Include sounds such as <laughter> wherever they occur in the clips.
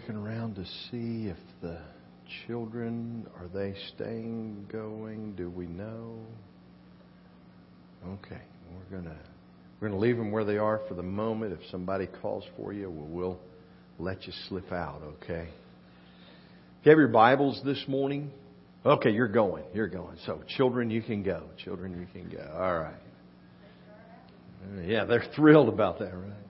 looking around to see if the children are they staying going? Do we know? Okay, we're gonna we're gonna leave them where they are for the moment. If somebody calls for you, we'll, let you slip out. Okay. If you have your Bibles this morning, okay, you're going. You're going. So, children, you can go. Children, you can go. All right. Yeah, they're thrilled about that, right?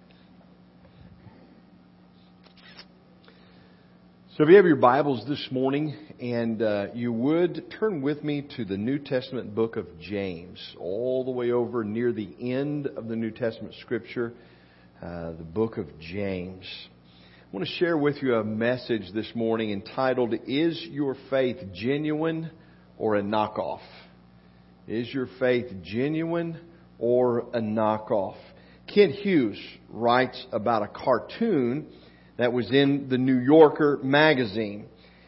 So, if you have your Bibles this morning, and uh, you would turn with me to the New Testament book of James, all the way over near the end of the New Testament scripture, uh, the book of James. I want to share with you a message this morning entitled, Is Your Faith Genuine or a Knockoff? Is your faith genuine or a knockoff? Kent Hughes writes about a cartoon that was in the New Yorker magazine.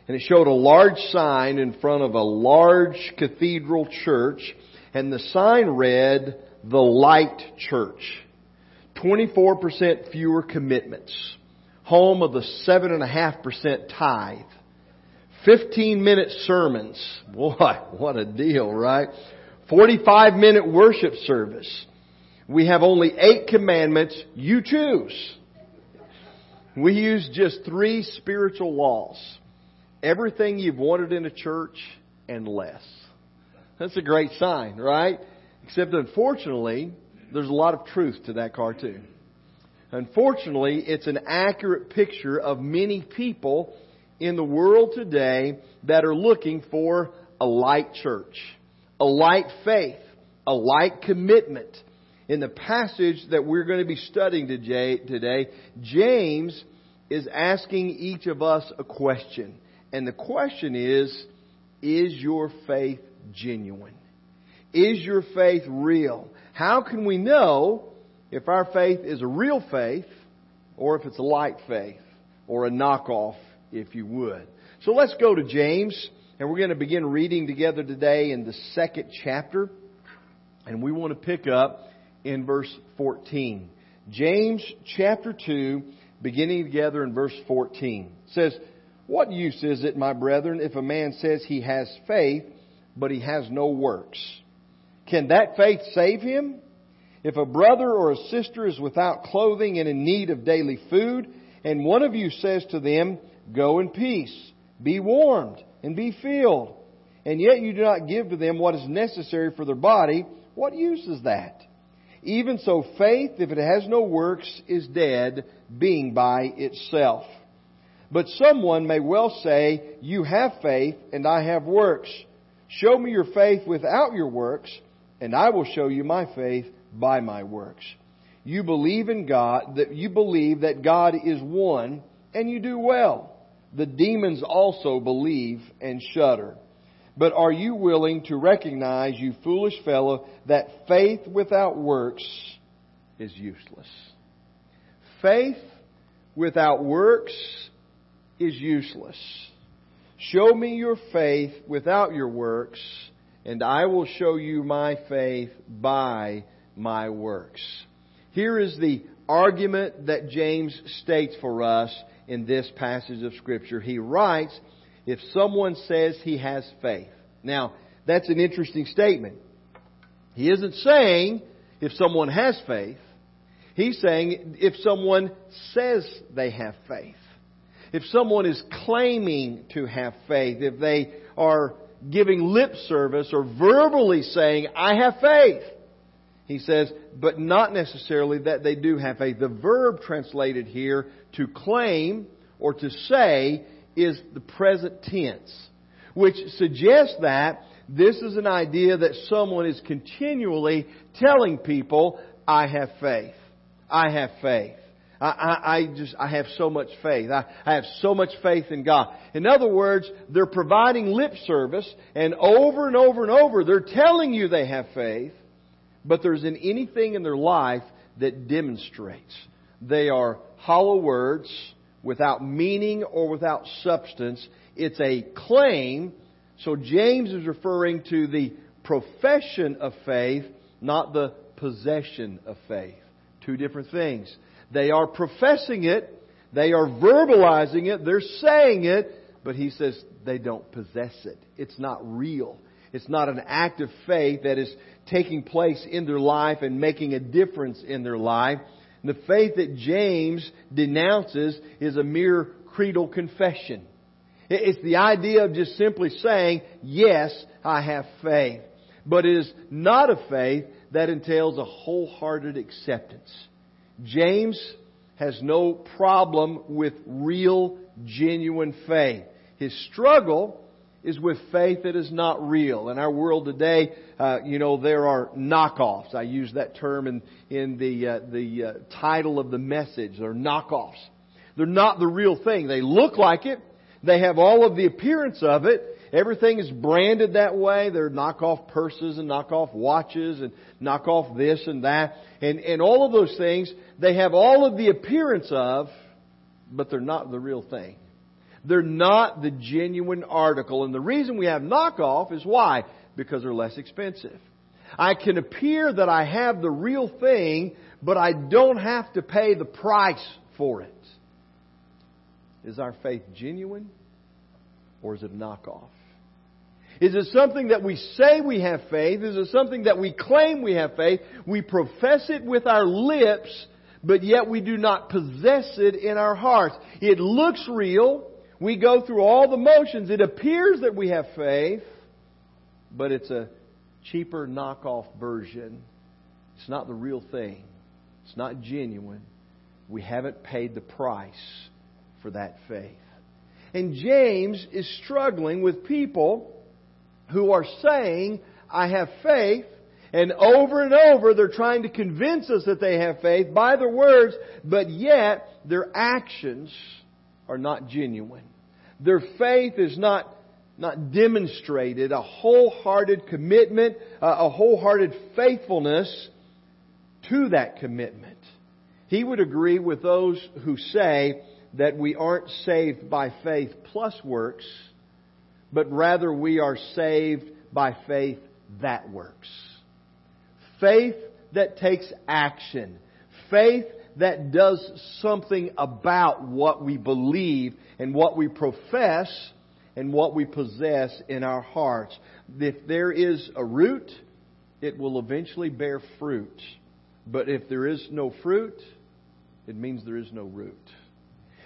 And it showed a large sign in front of a large cathedral church, and the sign read, The Light Church. 24% fewer commitments. Home of the 7.5% tithe. 15 minute sermons. <laughs> Boy, what a deal, right? 45 minute worship service. We have only eight commandments. You choose. We use just three spiritual laws. Everything you've wanted in a church and less. That's a great sign, right? Except unfortunately, there's a lot of truth to that cartoon. Unfortunately, it's an accurate picture of many people in the world today that are looking for a light church, a light faith, a light commitment, in the passage that we're going to be studying today, James is asking each of us a question. And the question is, is your faith genuine? Is your faith real? How can we know if our faith is a real faith or if it's a light faith or a knockoff, if you would? So let's go to James and we're going to begin reading together today in the second chapter. And we want to pick up in verse 14. James chapter 2, beginning together in verse 14, says, What use is it, my brethren, if a man says he has faith, but he has no works? Can that faith save him? If a brother or a sister is without clothing and in need of daily food, and one of you says to them, Go in peace, be warmed, and be filled, and yet you do not give to them what is necessary for their body, what use is that? Even so, faith, if it has no works, is dead, being by itself. But someone may well say, You have faith, and I have works. Show me your faith without your works, and I will show you my faith by my works. You believe in God, that you believe that God is one, and you do well. The demons also believe and shudder. But are you willing to recognize, you foolish fellow, that faith without works is useless? Faith without works is useless. Show me your faith without your works, and I will show you my faith by my works. Here is the argument that James states for us in this passage of Scripture. He writes, if someone says he has faith. Now, that's an interesting statement. He isn't saying if someone has faith. He's saying if someone says they have faith. If someone is claiming to have faith, if they are giving lip service or verbally saying, I have faith. He says, but not necessarily that they do have faith. The verb translated here to claim or to say is the present tense, which suggests that this is an idea that someone is continually telling people, I have faith. I have faith. I, I, I just, I have so much faith. I, I have so much faith in God. In other words, they're providing lip service and over and over and over they're telling you they have faith, but there's in anything in their life that demonstrates they are hollow words, without meaning or without substance. It's a claim. So James is referring to the profession of faith, not the possession of faith. Two different things. They are professing it. They are verbalizing it, they're saying it, but he says they don't possess it. It's not real. It's not an act of faith that is taking place in their life and making a difference in their life. The faith that James denounces is a mere creedal confession. It's the idea of just simply saying, yes, I have faith. But it is not a faith that entails a wholehearted acceptance. James has no problem with real, genuine faith. His struggle is with faith that is not real. In our world today, uh, you know, there are knockoffs. I use that term in, in the, uh, the uh, title of the message. They're knockoffs. They're not the real thing. They look like it. They have all of the appearance of it. Everything is branded that way. They're knockoff purses and knockoff watches and knockoff this and that. And, and all of those things, they have all of the appearance of, but they're not the real thing. They're not the genuine article. And the reason we have knockoff is why? Because they're less expensive. I can appear that I have the real thing, but I don't have to pay the price for it. Is our faith genuine or is it knockoff? Is it something that we say we have faith? Is it something that we claim we have faith? We profess it with our lips, but yet we do not possess it in our hearts. It looks real. We go through all the motions. It appears that we have faith, but it's a cheaper knockoff version. It's not the real thing. It's not genuine. We haven't paid the price for that faith. And James is struggling with people who are saying, I have faith, and over and over they're trying to convince us that they have faith by their words, but yet their actions are not genuine. Their faith is not, not demonstrated, a wholehearted commitment, a wholehearted faithfulness to that commitment. He would agree with those who say that we aren't saved by faith plus works, but rather we are saved by faith that works. Faith that takes action. Faith that does something about what we believe and what we profess and what we possess in our hearts. If there is a root, it will eventually bear fruit. But if there is no fruit, it means there is no root.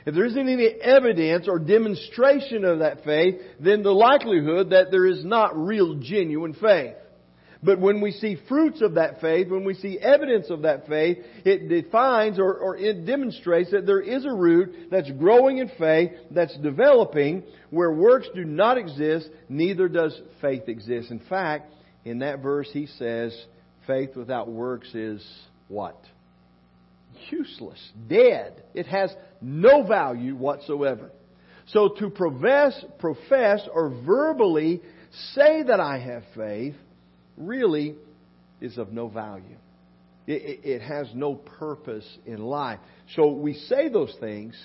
If there isn't any evidence or demonstration of that faith, then the likelihood that there is not real, genuine faith. But when we see fruits of that faith, when we see evidence of that faith, it defines or, or, it demonstrates that there is a root that's growing in faith, that's developing, where works do not exist, neither does faith exist. In fact, in that verse he says, faith without works is what? useless, dead. It has no value whatsoever. So to profess, profess or verbally say that I have faith really is of no value. It, it, it has no purpose in life. So we say those things,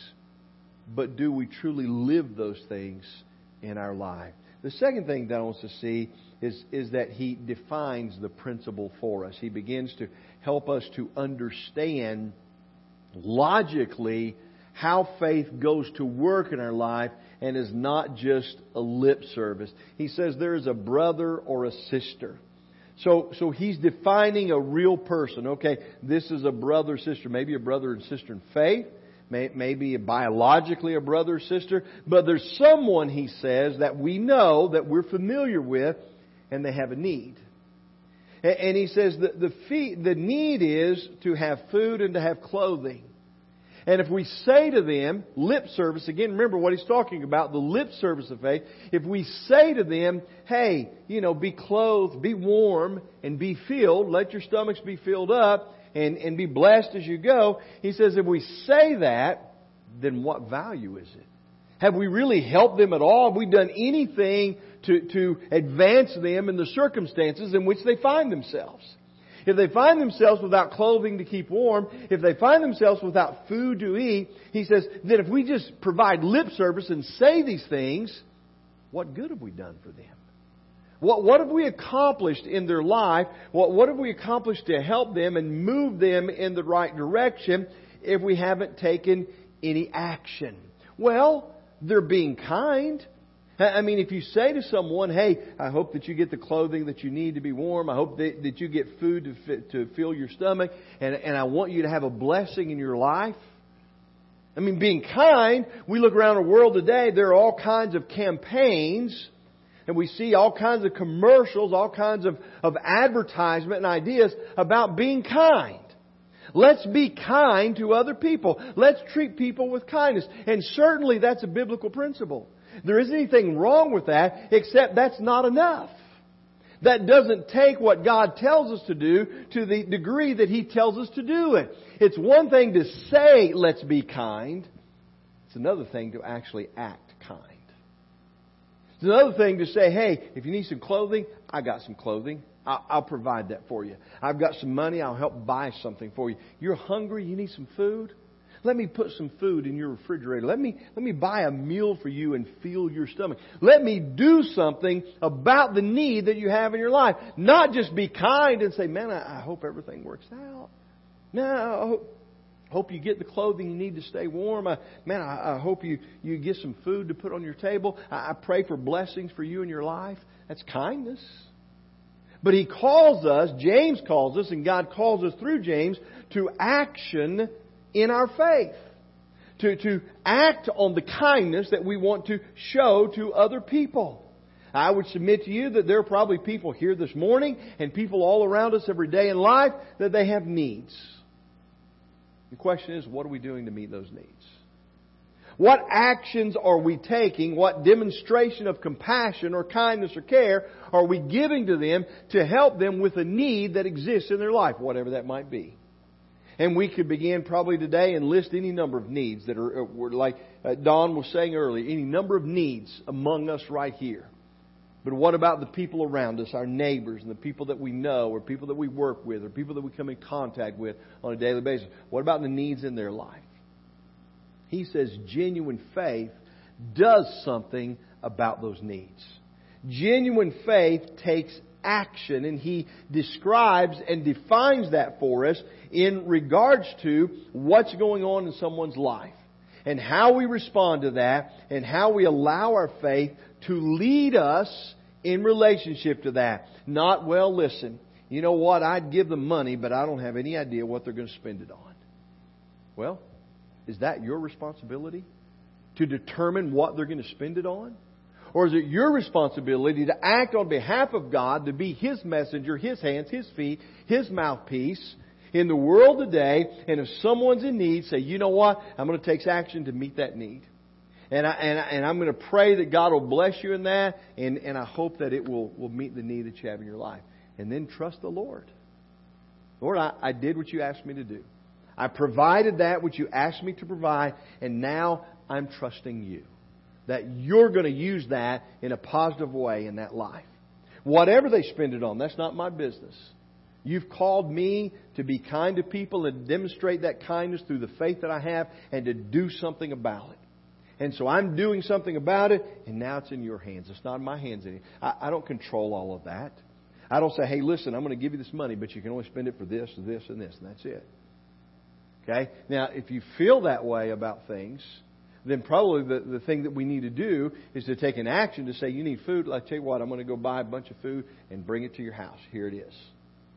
but do we truly live those things in our life? The second thing that I want to see is, is that he defines the principle for us. He begins to help us to understand logically how faith goes to work in our life and is not just a lip service. He says there is a brother or a sister. So, so he's defining a real person. Okay, this is a brother sister, maybe a brother and sister in faith, may, maybe biologically a brother or sister, but there's someone, he says, that we know, that we're familiar with, and they have a need. And he says that the, need is to have food and to have clothing. And if we say to them, lip service, again, remember what he's talking about, the lip service of faith. If we say to them, hey, you know, be clothed, be warm, and be filled, let your stomachs be filled up, and, and be blessed as you go, he says if we say that, then what value is it? Have we really helped them at all? Have we done anything to, to advance them in the circumstances in which they find themselves? If they find themselves without clothing to keep warm, if they find themselves without food to eat, he says that if we just provide lip service and say these things, what good have we done for them? What, what have we accomplished in their life? What, what have we accomplished to help them and move them in the right direction if we haven't taken any action. Well, they're being kind. I mean, if you say to someone, hey, I hope that you get the clothing that you need to be warm. I hope that, that you get food to, fit, to fill your stomach. And, and I want you to have a blessing in your life. I mean, being kind, we look around the world today, there are all kinds of campaigns, and we see all kinds of commercials, all kinds of, of advertisement and ideas about being kind. Let's be kind to other people. Let's treat people with kindness. And certainly that's a biblical principle. There isn't anything wrong with that, except that's not enough. That doesn't take what God tells us to do to the degree that He tells us to do it. It's one thing to say, let's be kind. It's another thing to actually act kind. It's another thing to say, hey, if you need some clothing, I got some clothing. I'll provide that for you. I've got some money. I'll help buy something for you. You're hungry. You need some food. Let me put some food in your refrigerator. Let me, let me buy a meal for you and fill your stomach. Let me do something about the need that you have in your life. Not just be kind and say, man, I, I hope everything works out. No, I hope, hope you get the clothing you need to stay warm. I, man, I, I hope you, you get some food to put on your table. I, I pray for blessings for you in your life. That's kindness. But he calls us, James calls us, and God calls us through James to action in our faith. To, to act on the kindness that we want to show to other people. I would submit to you that there are probably people here this morning and people all around us every day in life that they have needs. The question is, what are we doing to meet those needs? What actions are we taking? What demonstration of compassion or kindness or care are we giving to them to help them with a need that exists in their life, whatever that might be? And we could begin probably today and list any number of needs that are, uh, like uh, Don was saying earlier, any number of needs among us right here. But what about the people around us, our neighbors, and the people that we know, or people that we work with, or people that we come in contact with on a daily basis? What about the needs in their life? He says genuine faith does something about those needs. Genuine faith takes action, and he describes and defines that for us in regards to what's going on in someone's life and how we respond to that and how we allow our faith to lead us in relationship to that. Not, well, listen, you know what? I'd give them money, but I don't have any idea what they're going to spend it on. Well, is that your responsibility? To determine what they're going to spend it on? Or is it your responsibility to act on behalf of God, to be His messenger, His hands, His feet, His mouthpiece in the world today? And if someone's in need, say, you know what? I'm going to take action to meet that need. And, I, and, I, and I'm going to pray that God will bless you in that, and, and I hope that it will, will meet the need that you have in your life. And then trust the Lord. Lord, I, I did what you asked me to do. I provided that which you asked me to provide, and now I'm trusting you that you're going to use that in a positive way in that life. Whatever they spend it on, that's not my business. You've called me to be kind to people and demonstrate that kindness through the faith that I have and to do something about it. And so I'm doing something about it, and now it's in your hands. It's not in my hands anymore. I, I don't control all of that. I don't say, hey, listen, I'm going to give you this money, but you can only spend it for this, this, and this, and that's it. Okay? Now, if you feel that way about things, then probably the, the thing that we need to do is to take an action to say, you need food. I tell you what, I'm going to go buy a bunch of food and bring it to your house. Here it is.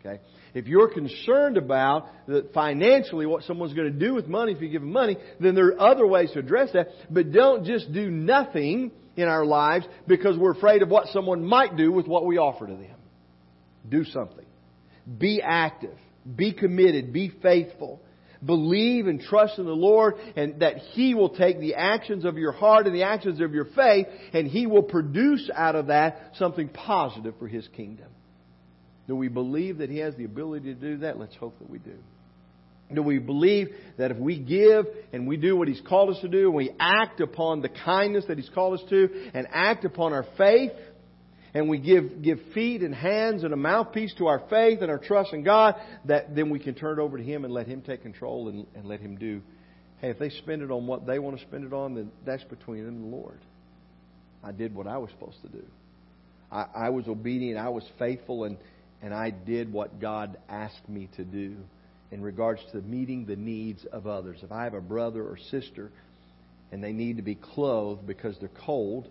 Okay? If you're concerned about the, financially what someone's going to do with money if you give them money, then there are other ways to address that. But don't just do nothing in our lives because we're afraid of what someone might do with what we offer to them. Do something. Be active. Be committed. Be faithful believe and trust in the Lord and that He will take the actions of your heart and the actions of your faith and He will produce out of that something positive for His kingdom. Do we believe that He has the ability to do that? Let's hope that we do. Do we believe that if we give and we do what He's called us to do and we act upon the kindness that He's called us to and act upon our faith, and we give, give feet and hands and a mouthpiece to our faith and our trust in God, that then we can turn it over to Him and let Him take control and, and let Him do. Hey, if they spend it on what they want to spend it on, then that's between them and the Lord. I did what I was supposed to do. I, I was obedient. I was faithful, and, and I did what God asked me to do. in regards to meeting the needs of others. If I have a brother or sister and they need to be clothed because they're cold,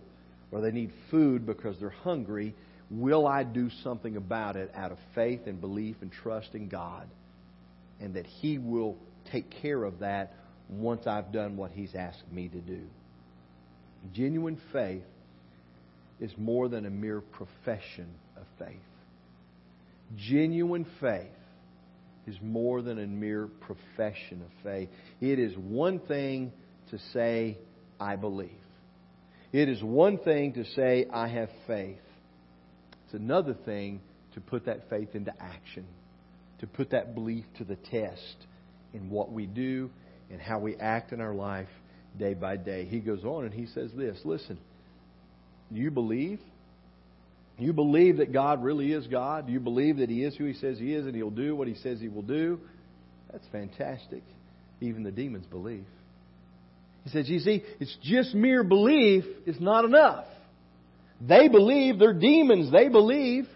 or they need food because they're hungry, will I do something about it out of faith and belief and trust in God? And that He will take care of that once I've done what He's asked me to do. Genuine faith is more than a mere profession of faith. Genuine faith is more than a mere profession of faith. It is one thing to say, I believe. It is one thing to say, I have faith. It's another thing to put that faith into action, to put that belief to the test in what we do and how we act in our life day by day. He goes on and he says this Listen, you believe? You believe that God really is God? You believe that He is who He says He is and He'll do what He says He will do? That's fantastic. Even the demons believe. He says, You see, it's just mere belief is not enough. They believe, they're demons, they believe,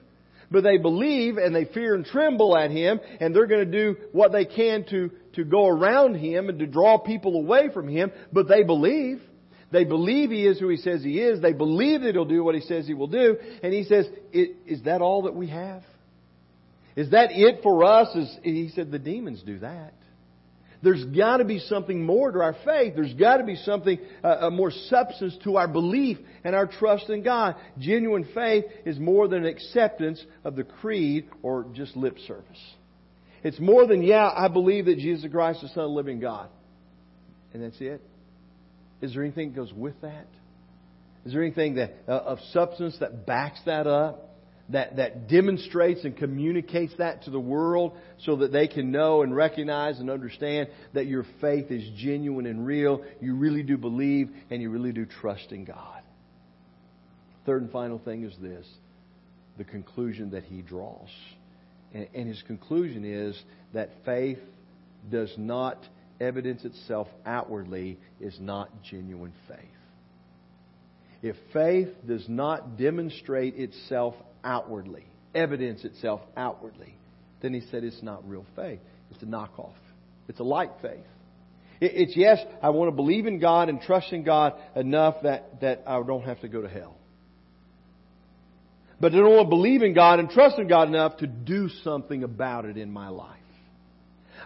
but they believe and they fear and tremble at Him, and they're going to do what they can to, to go around Him and to draw people away from Him, but they believe. They believe He is who He says He is. They believe that He'll do what He says He will do. And He says, Is that all that we have? Is that it for us? He said, The demons do that. There's got to be something more to our faith. There's got to be something, uh, more substance to our belief and our trust in God. Genuine faith is more than acceptance of the creed or just lip service. It's more than, yeah, I believe that Jesus Christ is the Son of the living God. And that's it. Is there anything that goes with that? Is there anything that, uh, of substance that backs that up? That, that demonstrates and communicates that to the world so that they can know and recognize and understand that your faith is genuine and real. You really do believe and you really do trust in God. Third and final thing is this the conclusion that he draws. And, and his conclusion is that faith does not evidence itself outwardly, is not genuine faith. If faith does not demonstrate itself outwardly, evidence itself outwardly, then he said it's not real faith. It's a knockoff. It's a light faith. It's yes, I want to believe in God and trust in God enough that, that I don't have to go to hell. But I don't want to believe in God and trust in God enough to do something about it in my life.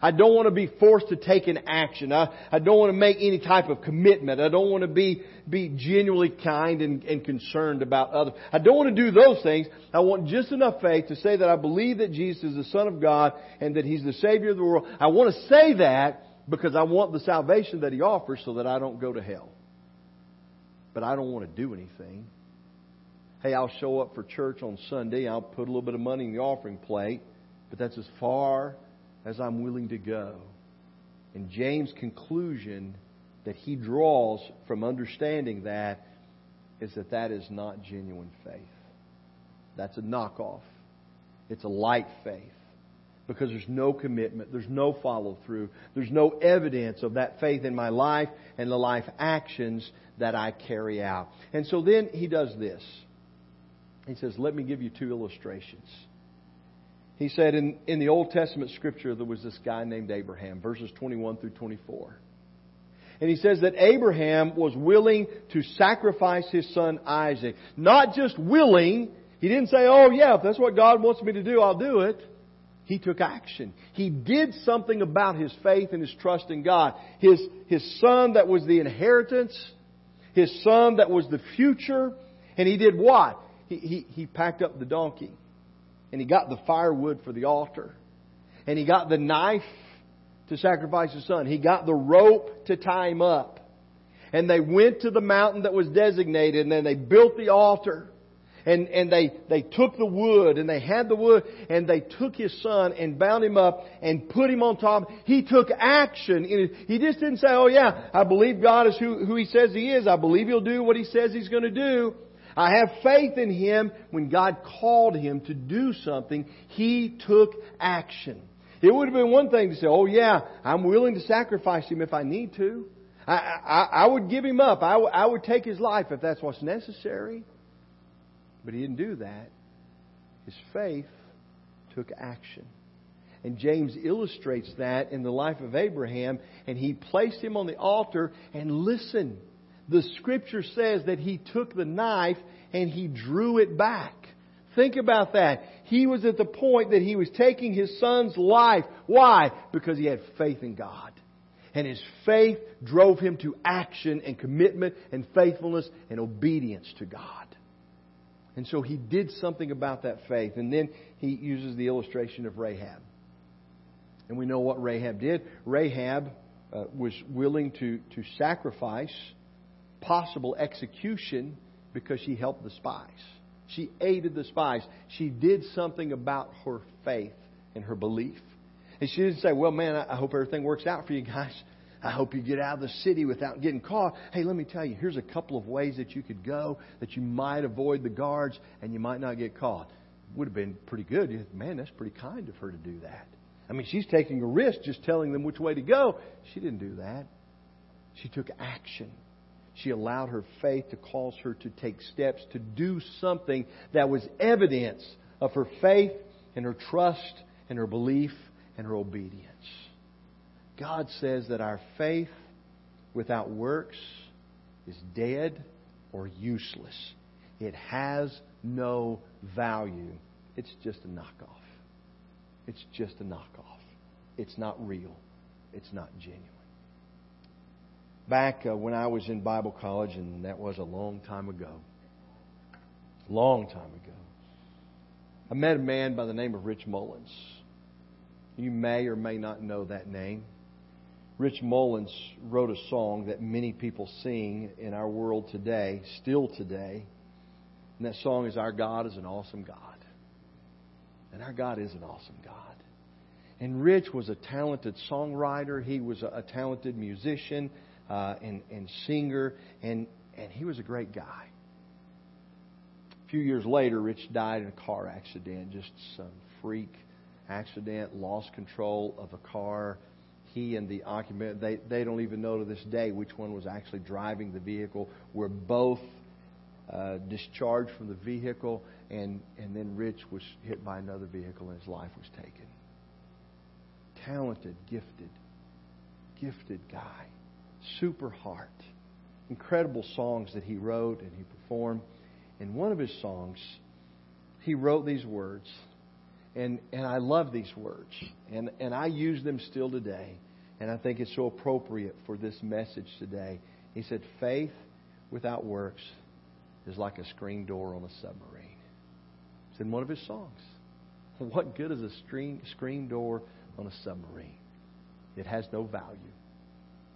I don't want to be forced to take an action. I, I don't want to make any type of commitment. I don't want to be, be genuinely kind and, and concerned about others. I don't want to do those things. I want just enough faith to say that I believe that Jesus is the Son of God and that He's the Savior of the world. I want to say that because I want the salvation that He offers so that I don't go to hell. But I don't want to do anything. Hey, I'll show up for church on Sunday. I'll put a little bit of money in the offering plate. But that's as far as I'm willing to go. And James' conclusion that he draws from understanding that is that that is not genuine faith. That's a knockoff. It's a light faith. Because there's no commitment, there's no follow through, there's no evidence of that faith in my life and the life actions that I carry out. And so then he does this. He says, Let me give you two illustrations. He said in, in the Old Testament scripture, there was this guy named Abraham, verses 21 through 24. And he says that Abraham was willing to sacrifice his son Isaac. Not just willing, he didn't say, oh yeah, if that's what God wants me to do, I'll do it. He took action. He did something about his faith and his trust in God. His, his son that was the inheritance, his son that was the future, and he did what? He, he, he packed up the donkey and he got the firewood for the altar. And he got the knife to sacrifice his son. He got the rope to tie him up. And they went to the mountain that was designated and then they built the altar. And, and they, they took the wood and they had the wood and they took his son and bound him up and put him on top. He took action. He just didn't say, oh yeah, I believe God is who, who he says he is. I believe he'll do what he says he's going to do. I have faith in him. When God called him to do something, he took action. It would have been one thing to say, oh yeah, I'm willing to sacrifice him if I need to. I, I, I would give him up. I, w- I would take his life if that's what's necessary. But he didn't do that. His faith took action. And James illustrates that in the life of Abraham, and he placed him on the altar, and listen, the scripture says that he took the knife and he drew it back. Think about that. He was at the point that he was taking his son's life. Why? Because he had faith in God. And his faith drove him to action and commitment and faithfulness and obedience to God. And so he did something about that faith. And then he uses the illustration of Rahab. And we know what Rahab did. Rahab uh, was willing to, to sacrifice possible execution because she helped the spies. She aided the spies. She did something about her faith and her belief. And she didn't say, Well, man, I hope everything works out for you guys. I hope you get out of the city without getting caught. Hey, let me tell you, here's a couple of ways that you could go that you might avoid the guards and you might not get caught. Would have been pretty good. Man, that's pretty kind of her to do that. I mean, she's taking a risk just telling them which way to go. She didn't do that. She took action. She allowed her faith to cause her to take steps to do something that was evidence of her faith and her trust and her belief and her obedience. God says that our faith without works is dead or useless. It has no value. It's just a knockoff. It's just a knockoff. It's not real. It's not genuine. Back uh, when I was in Bible college, and that was a long time ago, long time ago, I met a man by the name of Rich Mullins. You may or may not know that name. Rich Mullins wrote a song that many people sing in our world today, still today. And that song is Our God is an Awesome God. And our God is an awesome God. And Rich was a talented songwriter. He was a, a talented musician uh, and, and singer. And, and he was a great guy. A few years later, Rich died in a car accident. Just some freak accident, lost control of a car he and the occupant, they, they don't even know to this day which one was actually driving the vehicle. Were both uh, discharged from the vehicle, and, and then Rich was hit by another vehicle and his life was taken. Talented, gifted, gifted guy. Super heart. Incredible songs that he wrote and he performed. In one of his songs, he wrote these words and, and I love these words. And, and I use them still today. And I think it's so appropriate for this message today. He said, Faith without works is like a screen door on a submarine. It's in one of his songs. <laughs> What good is a screen, screen door on a submarine? It has no value.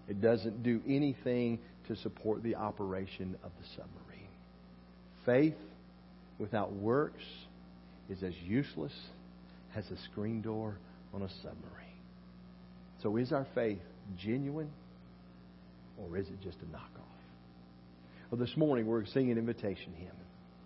It doesn't do anything to support the operation of the submarine. Faith without works is as useless as a screen door on a submarine. So is our faith genuine or is it just a knockoff? Well, this morning we're singing an invitation hymn.